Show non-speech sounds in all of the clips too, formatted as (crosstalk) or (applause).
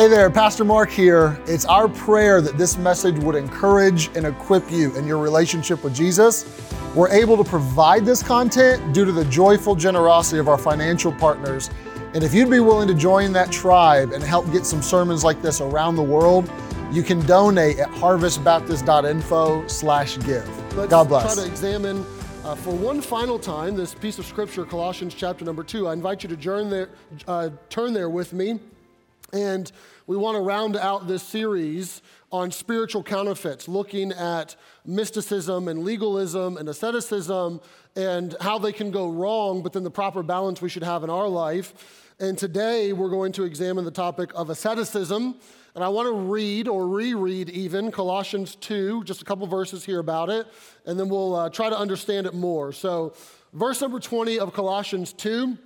Hey there, Pastor Marc here. It's our prayer that this message would encourage and equip you in your relationship with Jesus. We're able to provide this content due to the joyful generosity of our financial partners. And if you'd be willing to join that tribe and help get some sermons like this around the world, you can donate at harvestbaptist.info slash give. Let's God bless. try to examine uh, for one final time this piece of scripture, Colossians chapter number two. I invite you to turn there, uh, turn there with me. And we want to round out this series on spiritual counterfeits, looking at mysticism and legalism and asceticism and how they can go wrong, but then the proper balance we should have in our life. And today we're going to examine the topic of asceticism. And I want to read or reread even Colossians 2, just a couple verses here about it, and then we'll uh, try to understand it more. So, verse number 20 of Colossians 2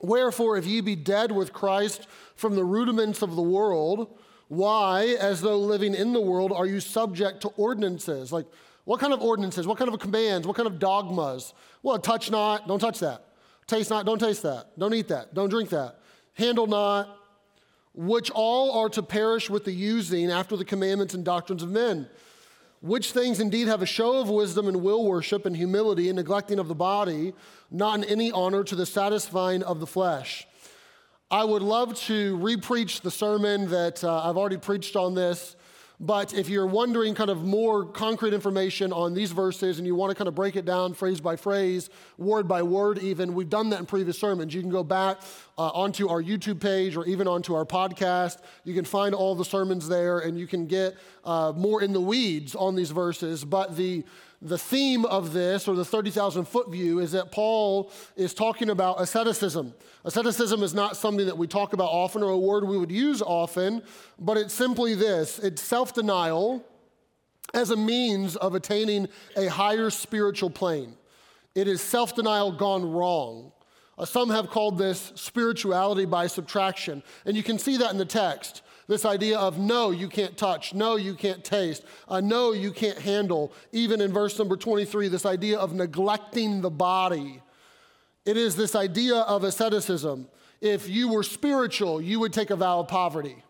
Wherefore, if ye be dead with Christ from the rudiments of the world, why, as though living in the world, are you subject to ordinances? Like, what kind of ordinances? What kind of commands? What kind of dogmas? Well, touch not, don't touch that. Taste not, don't taste that. Don't eat that. Don't drink that. Handle not, which all are to perish with the using after the commandments and doctrines of men which things indeed have a show of wisdom and will worship and humility and neglecting of the body, not in any honor to the satisfying of the flesh. I would love to repreach the sermon that uh, I've already preached on this but if you're wondering kind of more concrete information on these verses and you want to kind of break it down phrase by phrase, word by word, even, we've done that in previous sermons. You can go back uh, onto our YouTube page or even onto our podcast. You can find all the sermons there and you can get uh, more in the weeds on these verses. But the the theme of this, or the 30,000 foot view, is that Paul is talking about asceticism. Asceticism is not something that we talk about often or a word we would use often, but it's simply this it's self denial as a means of attaining a higher spiritual plane. It is self denial gone wrong. Uh, some have called this spirituality by subtraction, and you can see that in the text. This idea of no, you can't touch, no, you can't taste, uh, no, you can't handle. Even in verse number 23, this idea of neglecting the body. It is this idea of asceticism. If you were spiritual, you would take a vow of poverty.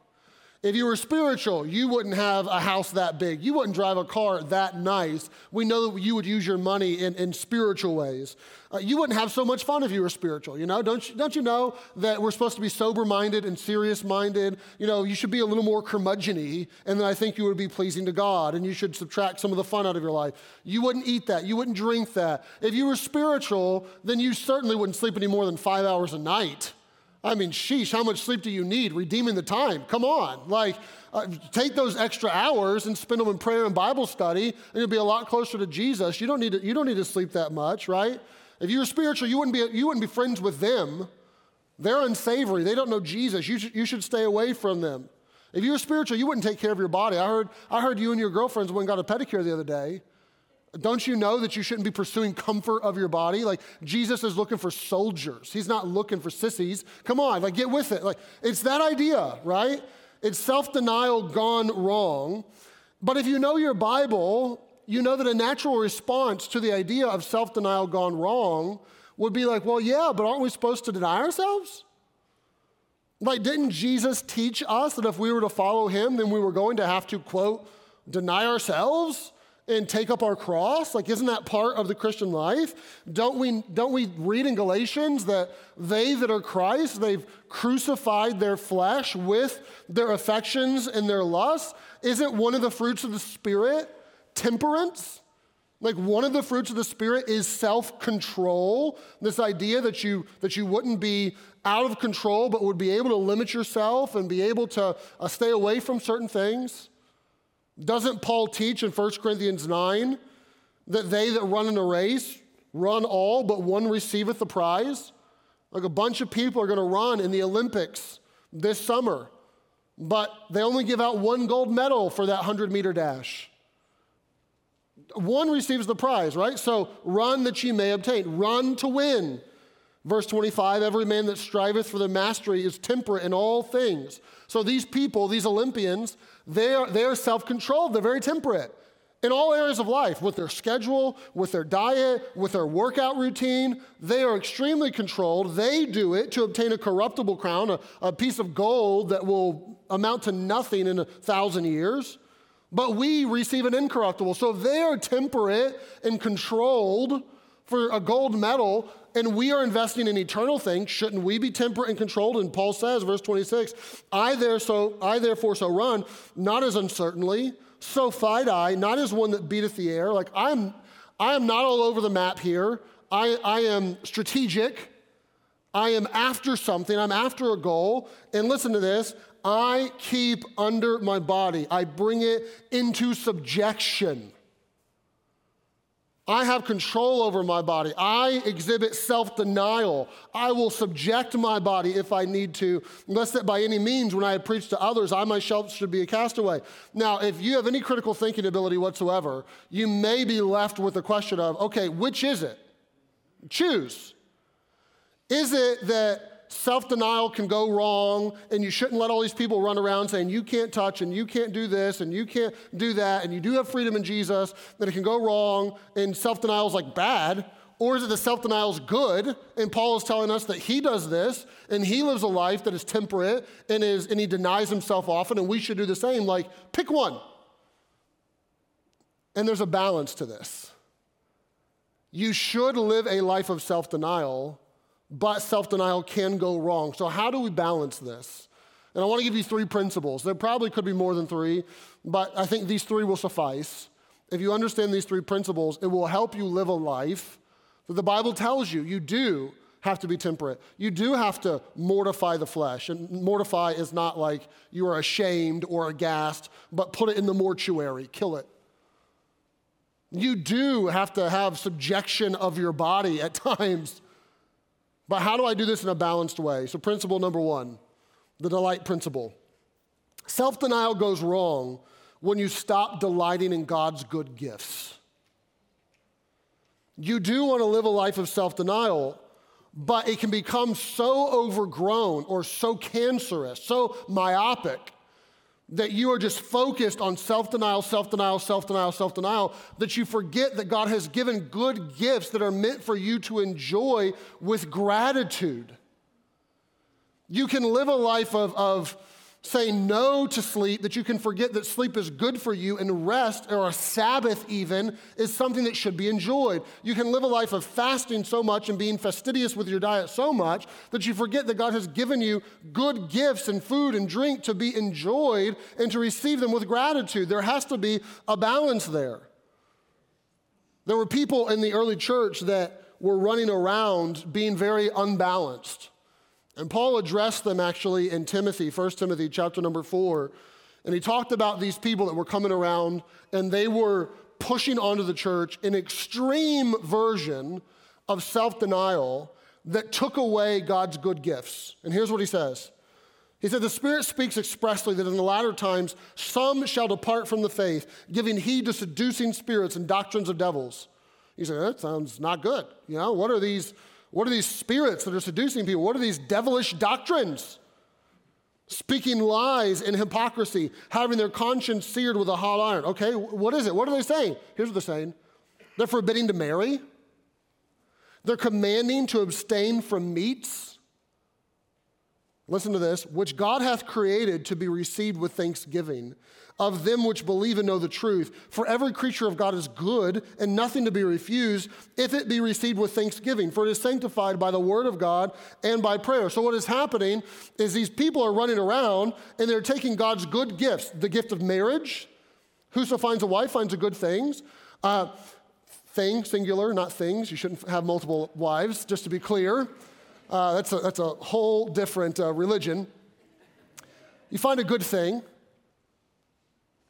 If you were spiritual, you wouldn't have a house that big. You wouldn't drive a car that nice. We know that you would use your money in, in spiritual ways. Uh, you wouldn't have so much fun if you were spiritual, you know? Don't you, don't you know that we're supposed to be sober minded and serious minded? You know, you should be a little more curmudgeon and then I think you would be pleasing to God, and you should subtract some of the fun out of your life. You wouldn't eat that. You wouldn't drink that. If you were spiritual, then you certainly wouldn't sleep any more than five hours a night. I mean, sheesh, how much sleep do you need? Redeeming the time. Come on. Like, uh, take those extra hours and spend them in prayer and Bible study, and you'll be a lot closer to Jesus. You don't need to, you don't need to sleep that much, right? If you were spiritual, you wouldn't be, you wouldn't be friends with them. They're unsavory. They don't know Jesus. You should, you should stay away from them. If you were spiritual, you wouldn't take care of your body. I heard, I heard you and your girlfriends went and got a pedicure the other day. Don't you know that you shouldn't be pursuing comfort of your body? Like Jesus is looking for soldiers. He's not looking for sissies. Come on, like get with it. Like it's that idea, right? It's self-denial gone wrong. But if you know your Bible, you know that a natural response to the idea of self-denial gone wrong would be like, well, yeah, but aren't we supposed to deny ourselves? Like, didn't Jesus teach us that if we were to follow him, then we were going to have to, quote, deny ourselves? And take up our cross? Like, isn't that part of the Christian life? Don't we, don't we read in Galatians that they that are Christ, they've crucified their flesh with their affections and their lusts? Isn't one of the fruits of the Spirit temperance? Like one of the fruits of the Spirit is self control. This idea that you, that you wouldn't be out of control, but would be able to limit yourself and be able to uh, stay away from certain things. Doesn't Paul teach in 1 Corinthians 9 that they that run in a race run all, but one receiveth the prize? Like a bunch of people are going to run in the Olympics this summer, but they only give out one gold medal for that 100 meter dash. One receives the prize, right? So run that ye may obtain, run to win. Verse 25 Every man that striveth for the mastery is temperate in all things. So these people, these Olympians, they are, they are self controlled, they're very temperate. in all areas of life, with their schedule, with their diet, with their workout routine. They are extremely controlled. They do it to obtain a corruptible crown, a, a, piece of gold that will amount to nothing in a thousand years. But we receive an incorruptible. So they are temperate and controlled for a gold medal, and we are investing in eternal things. Shouldn't we be temperate and controlled? And Paul says, verse 26, I, there so, I therefore so run, not as uncertainly so fight I, not as one that beateth the air. Like I'm, I am not all over the map here. I, I am strategic. I am after something. I'm after a goal. And listen to this I keep under my body, I bring it into subjection. I have control over my body. I exhibit self denial. I will subject my body if I need to, unless that by any means, when I preach to others, I myself should be a castaway. Now, if you have any critical thinking ability whatsoever, you may be left with the question of okay, which is it? Choose. Is it that self denial can go wrong, and you shouldn't let all these people run around saying you can't touch and you can't do this and you can't do that, and you do have freedom in Jesus, that it can go wrong, and self denial is like bad. Or is it the self denial is good? And Paul is telling us that he does this and he lives a life that is temperate and, is, and he denies himself often, and we should do the same. Like, pick one. And there's a balance to this. You should live a life of self denial but self denial can go wrong. So, how do we balance this? And I want to give you three principles. There probably could be more than three, but I think these three will suffice. If you understand these three principles, it will help you live a life that the Bible tells you you do have to be temperate. You do have to mortify the flesh. And mortify is not like you are ashamed or aghast, but put it in the mortuary, kill it. You do have to have subjection of your body at (laughs) times but how do I do this in a balanced way? So, principle number one the delight principle. Self denial goes wrong when you stop delighting in God's good gifts. You do want to live a life of self denial, but it can become so overgrown or so cancerous, so myopic that you are just focused on self denial, self denial, self denial, self denial, that you forget that God has given good gifts that are meant for you to enjoy with gratitude. You can live a life of, of saying no to sleep, that you can forget that sleep is good for you, and rest, or a Sabbath even, is something that should be enjoyed. You can live a life of fasting so much and being fastidious with your diet so much that you forget that God has given you good gifts and food and drink to be enjoyed and to receive them with gratitude. There has to be a balance there. There were people in the early church that were running around being very unbalanced. And Paul addressed them actually in Timothy, 1 Timothy chapter number 4. And he talked about these people that were coming around and they were pushing onto the church an extreme version of self denial that took away God's good gifts. And here's what he says He said, The Spirit speaks expressly that in the latter times some shall depart from the faith, giving heed to seducing spirits and doctrines of devils. He said, That sounds not good. You know, what are these? What are these spirits that are seducing people? What are these devilish doctrines? Speaking lies and hypocrisy, having their conscience seared with a hot iron. Okay, what is it? What are they saying? Here's what they're saying they're forbidding to marry, they're commanding to abstain from meats. Listen to this, which God hath created to be received with thanksgiving of them which believe and know the truth. For every creature of God is good and nothing to be refused if it be received with thanksgiving, for it is sanctified by the word of God and by prayer. So, what is happening is these people are running around and they're taking God's good gifts the gift of marriage. Whoso finds a wife finds a good things. Uh, thing, singular, not things. You shouldn't have multiple wives, just to be clear. Uh, that's, a, that's a whole different uh, religion. You find a good thing,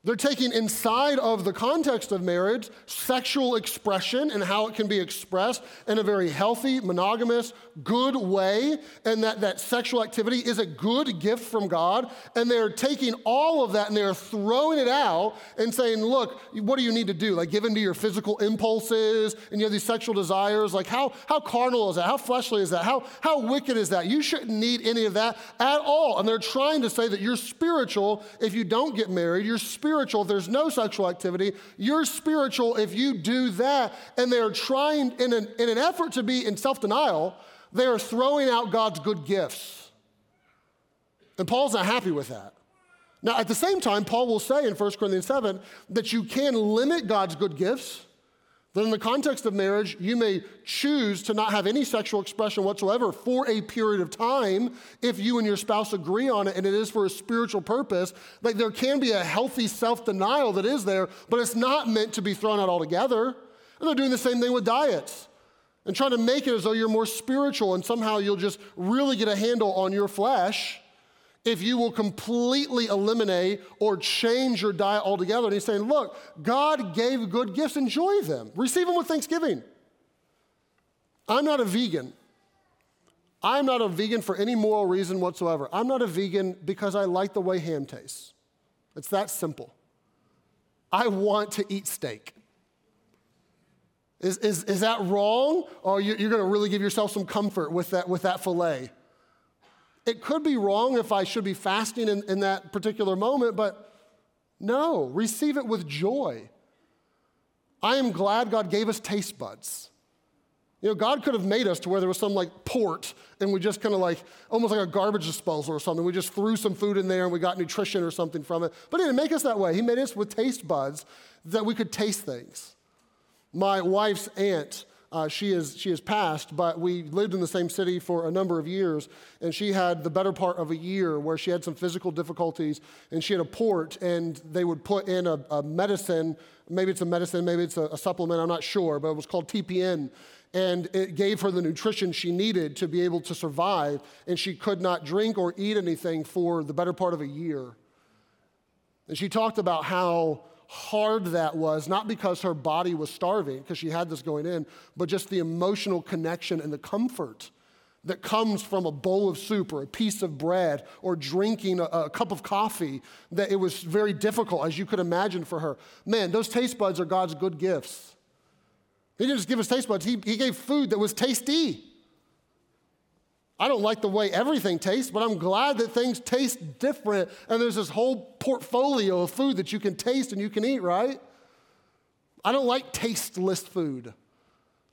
they're taking inside of the context of marriage sexual expression and how it can be expressed in a very healthy, monogamous, good way, and that, that sexual activity is a good gift from God. And they're taking all of that and they're throwing it out and saying, look, what do you need to do? Like give into your physical impulses and you have these sexual desires. Like how, how carnal is that? How fleshly is that? How, how wicked is that? You shouldn't need any of that at all. And they're trying to say that you're spiritual if you don't get married. You're spiritual spiritual if there's no sexual activity. You're spiritual if you do that. And they're trying, in an, in an effort to be in self denial, they are throwing out God's good gifts. And Paul's not happy with that. Now, at the same time, Paul will say in 1 Corinthians 7 that you can limit God's good gifts. That in the context of marriage, you may choose to not have any sexual expression whatsoever for a period of time if you and your spouse agree on it and it is for a spiritual purpose. Like there can be a healthy self denial that is there, but it's not meant to be thrown out altogether. And they're doing the same thing with diets and trying to make it as though you're more spiritual and somehow you'll just really get a handle on your flesh if you will completely eliminate or change your diet altogether. And he's saying, look, God gave good gifts, enjoy them, receive them with thanksgiving. I'm not a vegan. I'm not a vegan for any moral reason whatsoever. I'm not a vegan because I like the way ham tastes. It's that simple. I want to eat steak. Is, is, is that wrong? Oh, or you're going to really give yourself some comfort with that, with that filet? It could be wrong if I should be fasting in, in that particular moment, but no, receive it with joy. I am glad God gave us taste buds. You know, God could have made us to where there was some like port and we just kind of like, almost like a garbage disposal or something. We just threw some food in there and we got nutrition or something from it. But He didn't make us that way. He made us with taste buds that we could taste things. My wife's aunt, uh, she, is, she is passed, but we lived in the same city for a number of years, and she had the better part of a year where she had some physical difficulties, and she had a port, and they would put in a, a medicine. Maybe it's a medicine, maybe it's a, a supplement, I'm not sure, but it was called TPN and it gave her the nutrition she needed to be able to survive, and she could not drink or eat anything for the better part of a year. And she talked about how hard that was, not because her body was starving, because she had this going in, but just the emotional connection and the comfort that comes from a bowl of soup or a piece of bread or drinking a, a, cup of coffee, that it was very difficult, as you could imagine for her. Man, those taste buds are God's good gifts. He didn't just give us taste buds, He, he gave food that was tasty. I don't like the way everything tastes, but I'm glad that things taste different and there's this whole portfolio of food that you can taste and you can eat, right? I don't like tasteless food.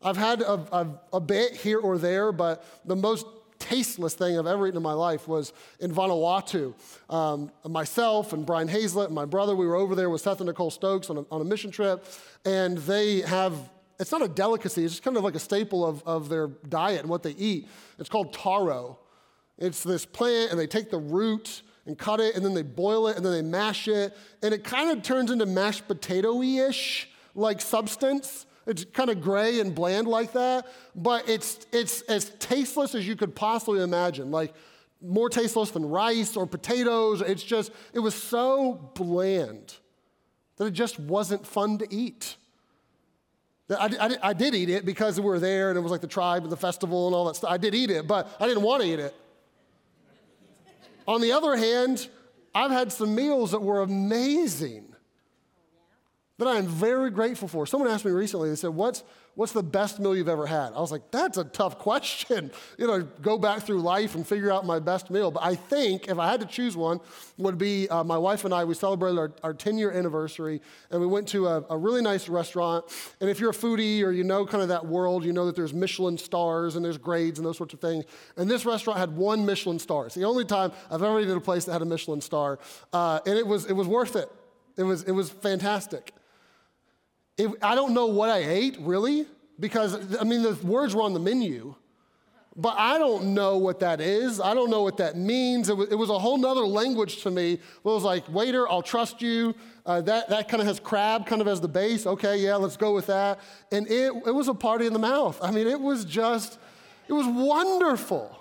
I've had a, a, a bit here or there, but the most tasteless thing I've ever eaten in my life was in Vanuatu. Um, myself and Brian Hazlett and my brother, we were over there with Seth and Nicole Stokes on a, on a mission trip, and they have it's not a delicacy, it's just kind of like a staple of, of their diet and what they eat. It's called taro. It's this plant, and they take the root and cut it, and then they boil it, and then they mash it, and it kind of turns into mashed potato ish like substance. It's kind of gray and bland like that, but it's, it's as tasteless as you could possibly imagine. Like more tasteless than rice or potatoes. It's just, it was so bland that it just wasn't fun to eat. I, I, I, did eat it because we were there and it was like the tribe and the festival and all that stuff. I did eat it, but I didn't want to eat it. On the other hand, I've had some meals that were amazing that I am very grateful for. Someone asked me recently, they said, What's, what's the best meal you've ever had? I was like, That's a tough question. (laughs) You know, go back through life and figure out my best meal. But I think if I had to choose one, would be uh, my wife and I, we celebrated our, our 10 year anniversary and we went to a, a, really nice restaurant. And if you're a foodie or you know kind of that world, you know that there's Michelin stars and there's grades and those sorts of things. And this restaurant had one Michelin star. It's the only time I've ever eaten at a place that had a Michelin star. Uh, and it was, it was worth it. It was, it was fantastic. I don't know what I ate, really, because, I mean, the words were on the menu, but I don't know what that is. I don't know what that means. It was, it was a whole nother language to me. It was like, waiter, I'll trust you. Uh, that that kind of has crab kind of as the base. Okay, yeah, let's go with that. And it, it was a party in the mouth. I mean, it was just, it was wonderful.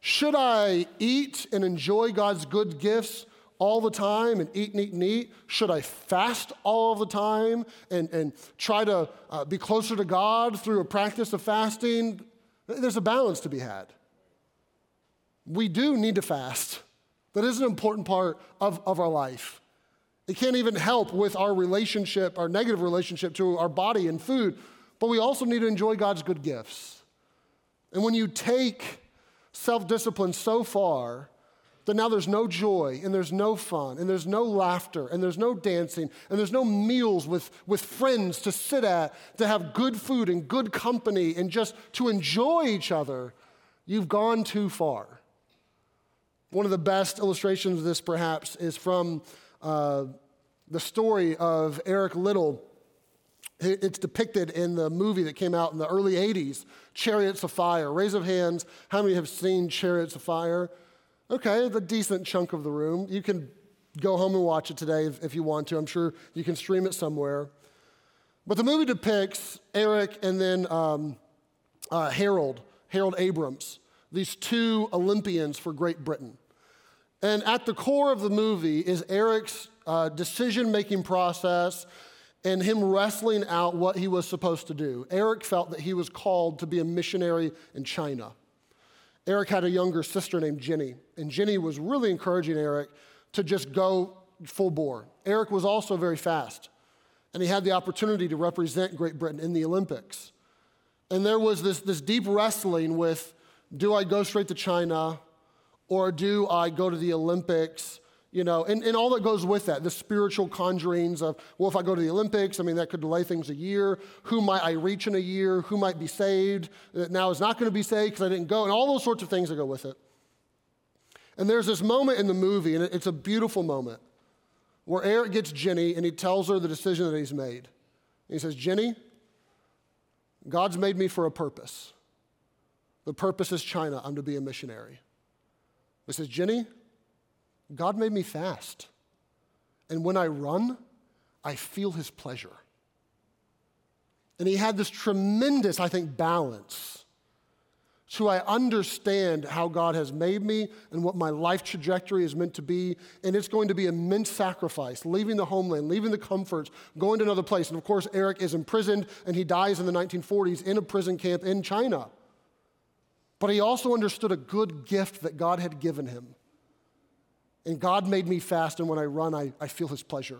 Should I eat and enjoy God's good gifts? All the time and eat and eat and eat? Should I fast all the time and, and try to uh, be closer to God through a practice of fasting? There's a balance to be had. We do need to fast. That is an important part of, of our life. It can't even help with our relationship, our negative relationship to our body and food, but we also need to enjoy God's good gifts. And when you take self discipline so far, that now there's no joy and there's no fun and there's no laughter and there's no dancing and there's no meals with, with friends to sit at, to have good food and good company and just to enjoy each other, you've gone too far. One of the best illustrations of this, perhaps, is from uh, the story of Eric Liddell. It's depicted in the movie that came out in the early 80s, Chariots of Fire. Raise of hands, how many have seen Chariots of Fire? Okay, a decent chunk of the room. You can go home and watch it today if, if you want to. I'm sure you can stream it somewhere. But the movie depicts Eric and then um, uh, Harold, Harold Abrahams, these two Olympians for Great Britain. And at the core of the movie is Eric's uh, decision making process and him wrestling out what he was supposed to do. Eric felt that he was called to be a missionary in China. Eric had a younger sister named Jenny, and Jenny was really encouraging Eric to just go full bore. Eric was also very fast, and he had the opportunity to represent Great Britain in the Olympics. And there was this, this deep wrestling with do I go straight to China or do I go to the Olympics? You know, and, and all that goes with that, the spiritual conjurings of, well, if I go to the Olympics, I mean, that could delay things a year. Who might I reach in a year? Who might be saved that now is not going to be saved because I didn't go? And all those sorts of things that go with it. And there's this moment in the movie, and it's a beautiful moment, where Eric gets Jenny and he tells her the decision that he's made. And he says, Jenny, God's made me for a purpose. The purpose is China. I'm to be a missionary. He says, Jenny, God made me fast. And when I run, I feel his pleasure. And he had this tremendous, I think, balance. So I understand how God has made me and what my life trajectory is meant to be. And it's going to be immense sacrifice, leaving the homeland, leaving the comforts, going to another place. And of course, Eric is imprisoned and he dies in the 1940s in a prison camp in China. But he also understood a good gift that God had given him and God made me fast, and when I run, I, I feel his pleasure.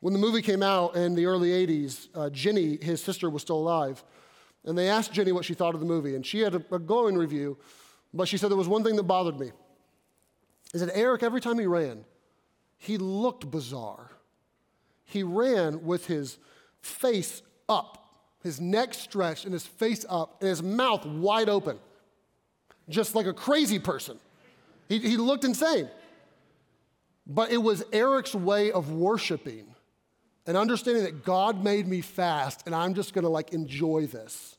When the movie came out in the early 80s, uh, Jenny, his sister, was still alive. And they asked Jenny what she thought of the movie, and she had a, a glowing review, but she said there was one thing that bothered me. Is that Eric, every time he ran, he looked bizarre. He ran with his face up, his neck stretched, and his face up, and his mouth wide open, just like a crazy person. He, he looked insane. But it was Eric's way of worshiping and understanding that God made me fast and I'm just gonna like enjoy this.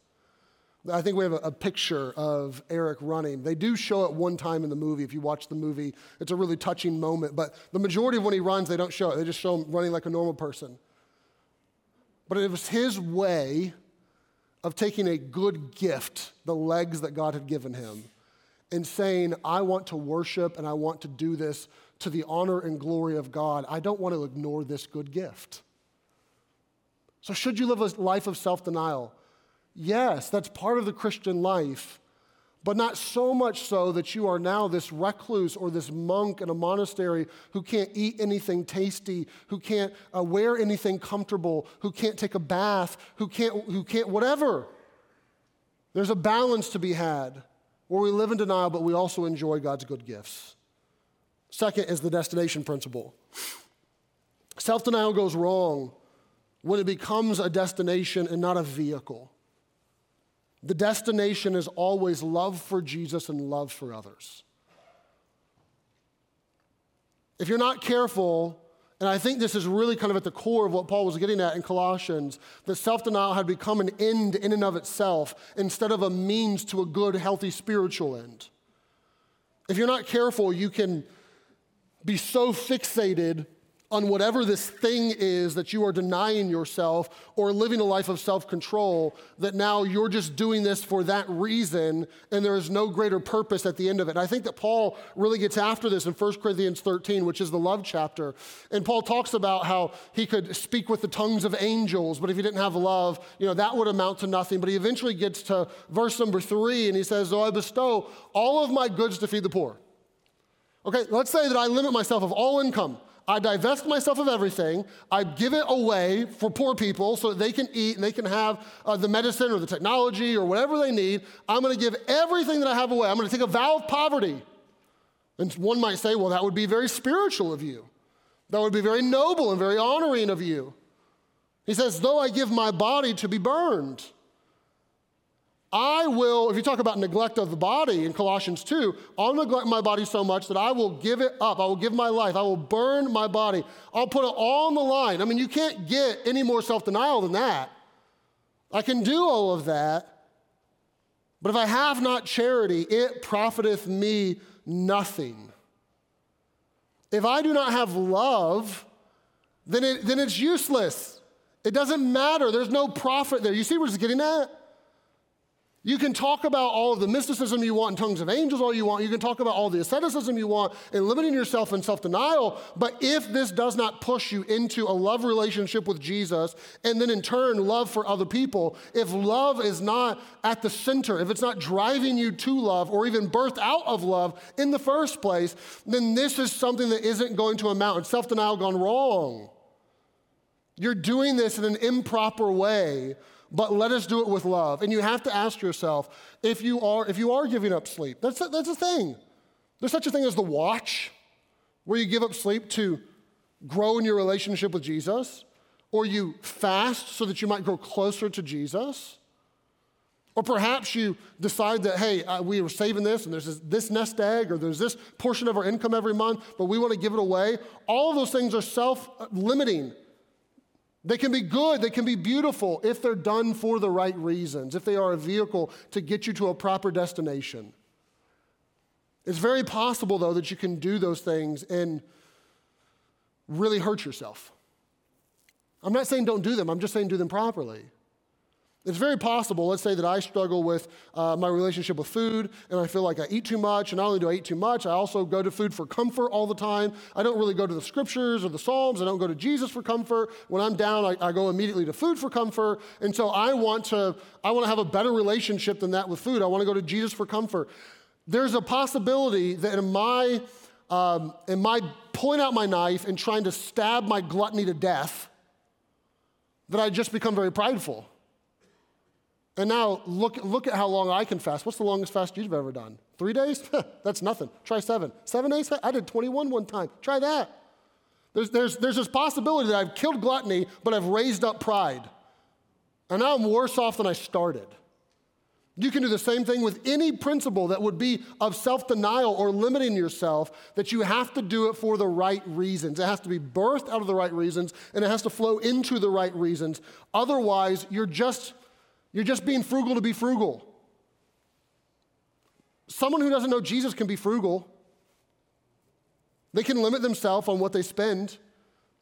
I think we have a, a, picture of Eric running. They do show it one time in the movie. If you watch the movie, it's a really touching moment. But the majority of when he runs, they don't show it. They just show him running like a normal person. But it was his way of taking a good gift, the legs that God had given him, and saying, I want to worship and I want to do this to the honor and glory of God, I don't want to ignore this good gift. So, should you live a life of self denial? Yes, that's part of the Christian life, but not so much so that you are now this recluse or this monk in a monastery who can't eat anything tasty, who can't uh, wear anything comfortable, who can't take a bath, who can't, who can't, whatever. There's a balance to be had where we live in denial, but we also enjoy God's good gifts. Second is the destination principle. Self denial goes wrong when it becomes a destination and not a vehicle. The destination is always love for Jesus and love for others. If you're not careful, and I think this is really kind of at the core of what Paul was getting at in Colossians, that self denial had become an end in and of itself instead of a means to a good, healthy spiritual end. If you're not careful, you can be so fixated on whatever this thing is that you are denying yourself or living a life of self control, that now you're just doing this for that reason and there is no greater purpose at the end of it. I think that Paul really gets after this in 1 Corinthians 13, which is the love chapter. And Paul talks about how he could speak with the tongues of angels, but if he didn't have love, you know, that would amount to nothing. But he eventually gets to verse number three and he says, So I bestow all of my goods to feed the poor. Okay, let's say that I limit myself of all income. I divest myself of everything. I give it away for poor people so that they can eat and they can have uh, the medicine or the technology or whatever they need. I'm going to give everything that I have away. I'm going to take a vow of poverty. And one might say, well, that would be very spiritual of you. That would be very noble and very honoring of you. He says, though I give my body to be burned, I will, if you talk about neglect of the body in Colossians 2, I'll neglect my body so much that I will give it up. I will give my life. I will burn my body. I'll put it all on the line. I mean, you can't get any more self denial than that. I can do all of that. But if I have not charity, it profiteth me nothing. If I do not have love, then, it, then it's useless. It doesn't matter. There's no profit there. You see where it's getting at? You can talk about all of the mysticism you want in tongues of angels all you want. You can talk about all the asceticism you want and limiting yourself in self denial. But if this does not push you into a love relationship with Jesus and then in turn love for other people, if love is not at the center, if it's not driving you to love or even birthed out of love in the first place, then this is something that isn't going to amount. Self denial gone wrong. You're doing this in an improper way but let us do it with love. And you have to ask yourself if you are, if you are giving up sleep, that's a, that's a thing. There's such a thing as the watch, where you give up sleep to grow in your relationship with Jesus, or you fast so that you might grow closer to Jesus. Or perhaps you decide that, hey, uh, we are saving this and there's this, this, nest egg or there's this portion of our income every month, but we want to give it away. All of those things are self limiting. They can be good, they can be beautiful if they're done for the right reasons, if they are a vehicle to get you to a proper destination. It's very possible, though, that you can do those things and really hurt yourself. I'm not saying don't do them, I'm just saying do them properly. It's very possible, let's say that I struggle with uh, my relationship with food and I feel like I eat too much. And not only do I eat too much, I also go to food for comfort all the time. I don't really go to the scriptures or the Psalms. I don't go to Jesus for comfort. When I'm down, I, I go immediately to food for comfort. And so I want to, I want to have a better relationship than that with food. I want to go to Jesus for comfort. There's a possibility that in my, um, in my pulling out my knife and trying to stab my gluttony to death, that I just become very prideful. And now look, look at how long I can fast. What's the longest fast you've ever done? Three days? (laughs) That's nothing. Try seven. Seven days? I did 21 one time. Try that. There's, there's, there's this possibility that I've killed gluttony, but I've raised up pride. And now I'm worse off than I started. You can do the same thing with any principle that would be of self denial or limiting yourself, that you have to do it for the right reasons. It has to be birthed out of the right reasons, and it has to flow into the right reasons. Otherwise, you're just you're just being frugal to be frugal. Someone who doesn't know Jesus can be frugal. They can limit themselves on what they spend.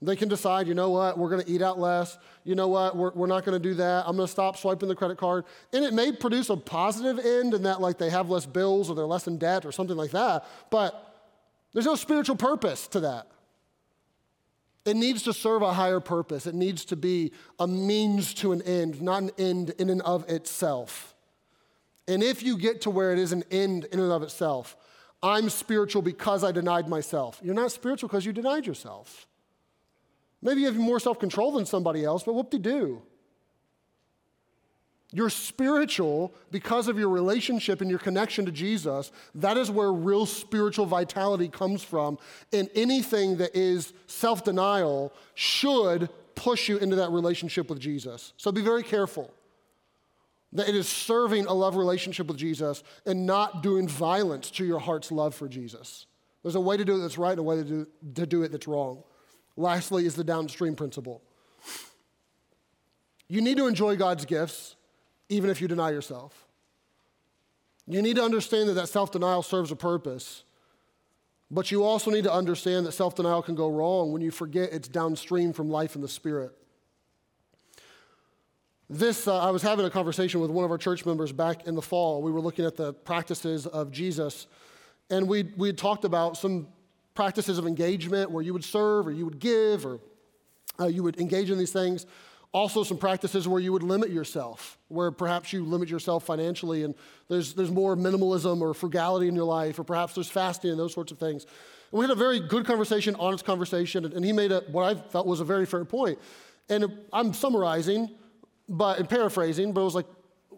They can decide, you know what, we're going to eat out less. You know what, we're, we're not going to do that. I'm going to stop swiping the credit card. And it may produce a positive end in that, like, they have less bills or they're less in debt or something like that. But there's no spiritual purpose to that. It needs to serve a higher purpose. It needs to be a means to an end, not an end in and of itself. And if you get to where it is an end in and of itself, I'm spiritual because I denied myself. You're not spiritual because you denied yourself. Maybe you have more self control than somebody else, but whoop de doo. You're spiritual because of your relationship and your connection to Jesus. That is where real spiritual vitality comes from. And anything that is self denial should push you into that relationship with Jesus. So be very careful that it is serving a love relationship with Jesus and not doing violence to your heart's love for Jesus. There's a way to do it that's right and a way to do, to do it that's wrong. Lastly, is the downstream principle. You need to enjoy God's gifts even if you deny yourself. You need to understand that that self denial serves a purpose. But you also need to understand that self denial can go wrong when you forget it's downstream from life in the Spirit. This, uh, I was having a conversation with one of our church members back in the fall. We were looking at the practices of Jesus, and we we had talked about some practices of engagement where you would serve or you would give or uh, you would engage in these things also some practices where you would limit yourself, where perhaps you limit yourself financially and there's, there's more minimalism or frugality in your life, or perhaps there's fasting and those sorts of things. And we had a very good conversation, honest conversation, and he made a, what I felt was a very fair point. And I'm summarizing, but and paraphrasing, but it was like,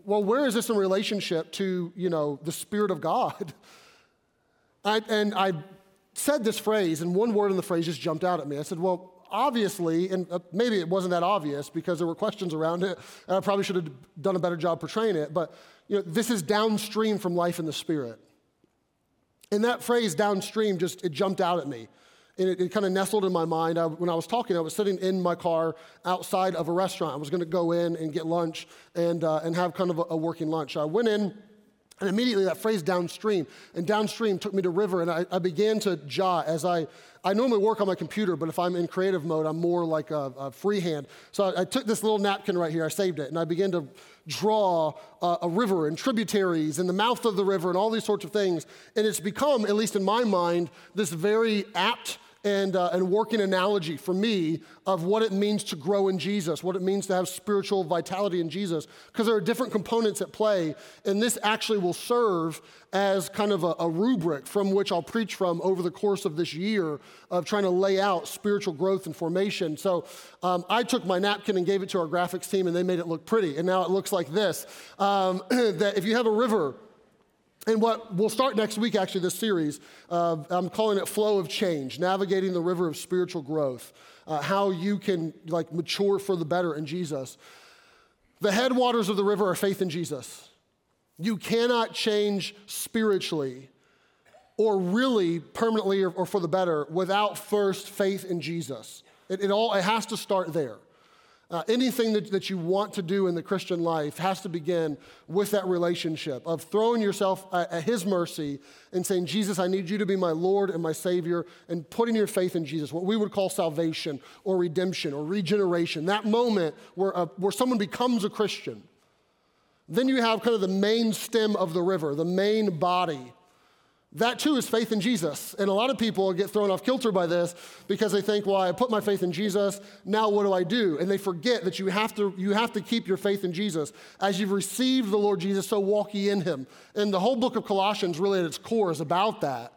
well, where is this in relationship to, you know, the Spirit of God? (laughs) I, and I said this phrase, and one word in the phrase just jumped out at me. I said, Well, obviously, and uh, maybe it wasn't that obvious because there were questions around it, and I probably should have done a better job portraying it, but you know, this is downstream from life in the Spirit. And that phrase downstream just, it jumped out at me. And it, it kind of nestled in my mind. I, when I was talking, I was sitting in my car outside of a restaurant. I was going to go in and get lunch and, uh, and have kind of a, a working lunch. I went in, and immediately that phrase downstream, and downstream took me to river, and I, I, began to jot as I, I normally work on my computer, but if I'm in creative mode, I'm more like a, a freehand. So I, I, took this little napkin right here, I saved it, and I began to draw a, a river and tributaries and the mouth of the river and all these sorts of things. And it's become, at least in my mind, this very apt and, uh, and working analogy for me of what it means to grow in Jesus, what it means to have spiritual vitality in Jesus, because there are different components at play, and this actually will serve as kind of a, a rubric from which I'll preach from over the course of this year of trying to lay out spiritual growth and formation. So um, I took my napkin and gave it to our graphics team, and they made it look pretty, and now it looks like this. Um, (clears throat) that if you have a river, and what we'll start next week, actually, this series, I'm calling it Flow of Change, Navigating the River of Spiritual Growth, uh, how you can like mature for the better in Jesus. The headwaters of the river are faith in Jesus. You cannot change spiritually or really permanently or, or for the better without first faith in Jesus. It, it, all, it has to start there. Uh, anything that, that you want to do in the Christian life has to begin with that relationship of throwing yourself at, at, His mercy and saying, Jesus, I need you to be my Lord and my Savior, and putting your faith in Jesus, what we would call salvation or redemption or regeneration, that moment where, a, where someone becomes a Christian. Then you have kind of the main stem of the river, the main body that too is faith in Jesus. And a lot of people get thrown off kilter by this because they think, well, I put my faith in Jesus, now what do I do? And they forget that you have to, you have to keep your faith in Jesus. As you've received the Lord Jesus, so walk ye in him. And the whole book of Colossians, really at its core, is about that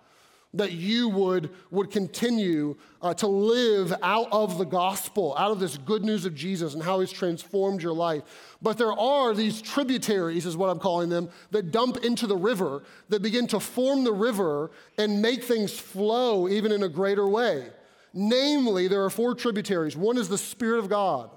that you would, would continue uh, to live out of the gospel, out of this good news of Jesus and how he's transformed your life. But there are these tributaries, is what I'm calling them, that dump into the river, that begin to form the river and make things flow even in a greater way. Namely, there are four tributaries. One is the Spirit of God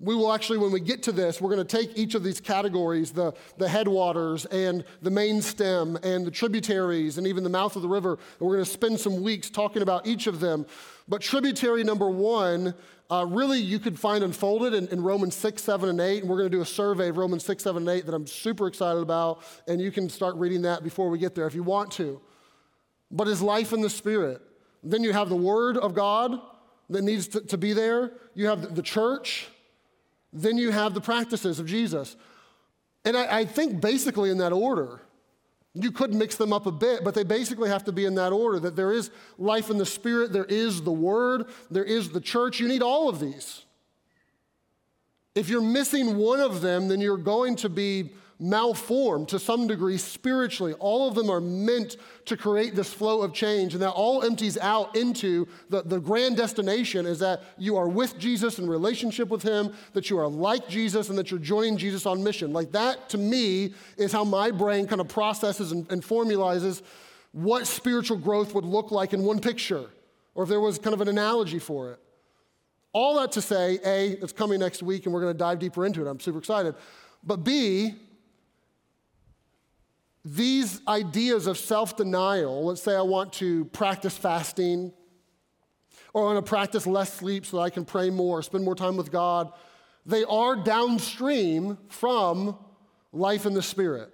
we will actually, when we get to this, we're going to take each of these categories the, the headwaters and the main stem and the tributaries and even the mouth of the river, and we're going to spend some weeks talking about each of them. But tributary number one, uh, really you could find unfolded in, in, Romans 6, 7, and 8. And we're going to do a survey of Romans 6, 7, and 8 that I'm super excited about. And you can start reading that before we get there if you want to. But is life in the Spirit. Then you have the Word of God that needs to, to be there. You have the, the church then you have the practices of Jesus. And I, I, think basically in that order. You could mix them up a bit, but they basically have to be in that order that there is life in the Spirit, there is the Word, there is the church. You need all of these. If you're missing one of them, then you're going to be malformed to some degree spiritually. All of them are meant to create this flow of change, and that all empties out into the, the grand destination is that you are with Jesus in relationship with Him, that you are like Jesus, and that you're joining Jesus on mission. Like that, to me, is how my brain kind of processes and, and formalizes what spiritual growth would look like in one picture, or if there was kind of an analogy for it. All that to say, A, it's coming next week and we're going to dive deeper into it. I'm super excited. But B, these ideas of self denial, let's say I want to practice fasting, or I want to practice less sleep so that I can pray more, spend more time with God, they are downstream from life in the Spirit.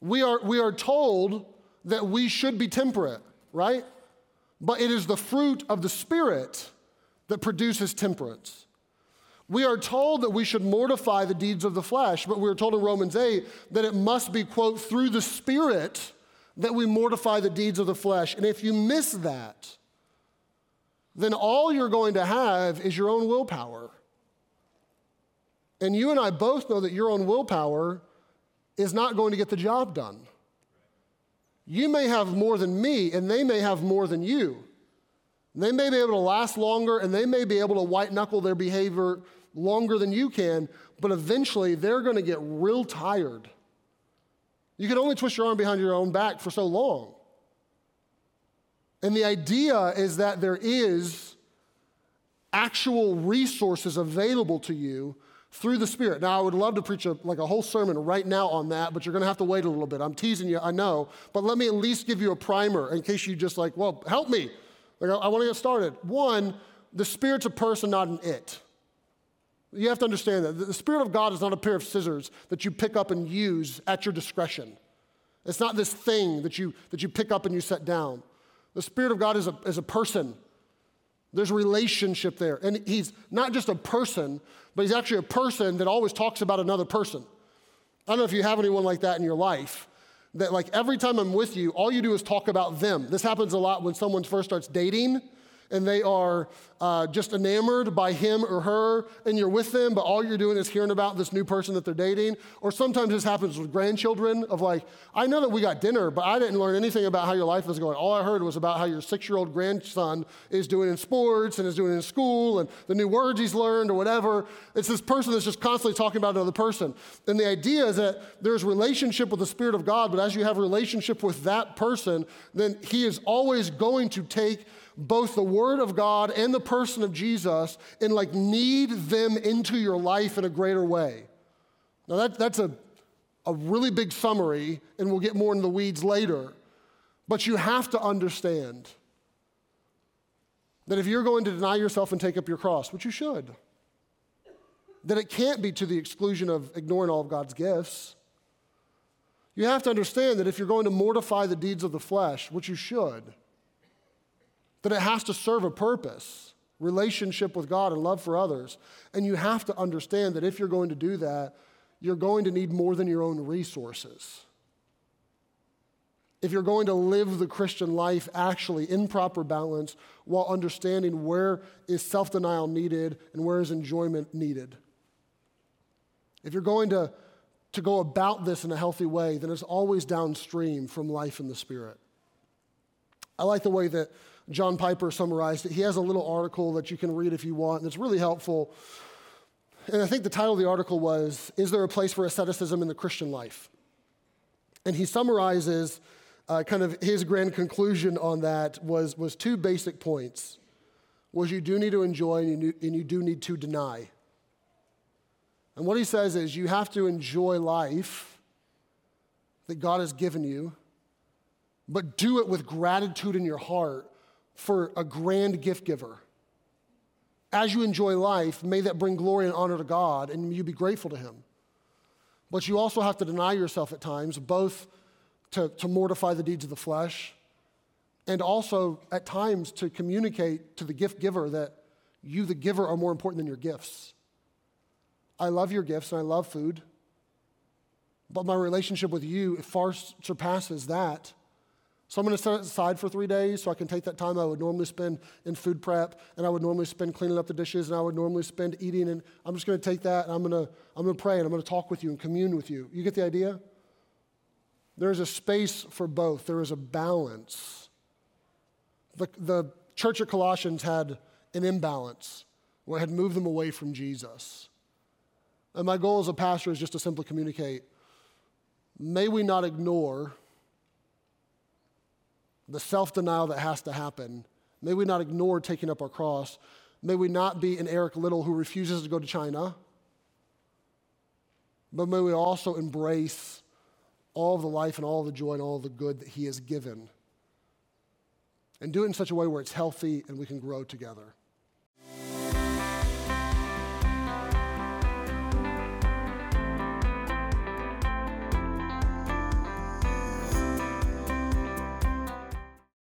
We are, we are told that we should be temperate, right? But it is the fruit of the Spirit that produces temperance. We are told that we should mortify the deeds of the flesh, but we're told in Romans 8 that it must be, quote, through the Spirit that we mortify the deeds of the flesh. And if you miss that, then all you're going to have is your own willpower. And you and I both know that your own willpower is not going to get the job done. You may have more than me, and they may have more than you. They may be able to last longer, and they may be able to white knuckle their behavior longer than you can, but eventually they're going to get real tired. You can only twist your arm behind your own back for so long. And the idea is that there is actual resources available to you through the Spirit. Now, I would love to preach a, like a whole sermon right now on that, but you're going to have to wait a little bit. I'm teasing you, I know, but let me at least give you a primer in case you just like, well, help me. Like, I, I want to get started. One, the Spirit's a person, not an it. You have to understand that the Spirit of God is not a pair of scissors that you pick up and use at your discretion. It's not this thing that you, that you pick up and you set down. The Spirit of God is a, is a person. There's a relationship there. And he's not just a person, but he's actually a person that always talks about another person. I don't know if you have anyone like that in your life. That, like, every time I'm with you, all you do is talk about them. This happens a lot when someone first starts dating and they are uh, just enamored by him or her, and you're with them, but all you're doing is hearing about this new person that they're dating. Or sometimes this happens with grandchildren of like, I know that we got dinner, but I didn't learn anything about how your life is going. All I heard was about how your six year old grandson is doing in sports and is doing in school and the new words he's learned or whatever. It's this person that's just constantly talking about another person. And the idea is that there's relationship with the Spirit of God, but as you have relationship with that person, then he is always going to take both the Word of God and the person of Jesus and like knead them into your life in a greater way. Now, that, that's a, a really big summary, and we'll get more into the weeds later. But you have to understand that if you're going to deny yourself and take up your cross, which you should, that it can't be to the exclusion of ignoring all of God's gifts. You have to understand that if you're going to mortify the deeds of the flesh, which you should, that it has to serve a purpose relationship with God and love for others. And you have to understand that if you're going to do that, you're going to need more than your own resources. If you're going to live the Christian life actually in proper balance while understanding where is self denial needed and where is enjoyment needed. If you're going to, to go about this in a healthy way, then it's always downstream from life in the Spirit. I like the way that John Piper summarized it. He has a little article that you can read if you want, and it's really helpful. And I think the title of the article was Is There a Place for Asceticism in the Christian Life? And he summarizes uh, kind of his grand conclusion on that was, was two basic points was you do need to enjoy and you, and you do need to deny. And what he says is you have to enjoy life that God has given you, but do it with gratitude in your heart for a grand gift giver. As you enjoy life, may that bring glory and honor to God, and you be grateful to Him. But you also have to deny yourself at times, both to, to mortify the deeds of the flesh and also at times to communicate to the gift giver that you, the giver, are more important than your gifts. I love your gifts and I love food, but my relationship with you far surpasses that. So I'm going to set it aside for three days so I can take that time I would normally spend in food prep and I would normally spend cleaning up the dishes and I would normally spend eating. And I'm just going to take that and I'm going to, I'm going to pray and I'm going to talk with you and commune with you. You get the idea? There's a space for both, there is a balance. The, the church at Colossians had an imbalance where it had moved them away from Jesus. And my goal as a pastor is just to simply communicate may we not ignore the self denial that has to happen. May we not ignore taking up our cross. May we not be an Eric Liddell who refuses to go to China. But may we also embrace all of the life and all of the joy and all of the good that He has given. And do it in such a way where it's healthy and we can grow together.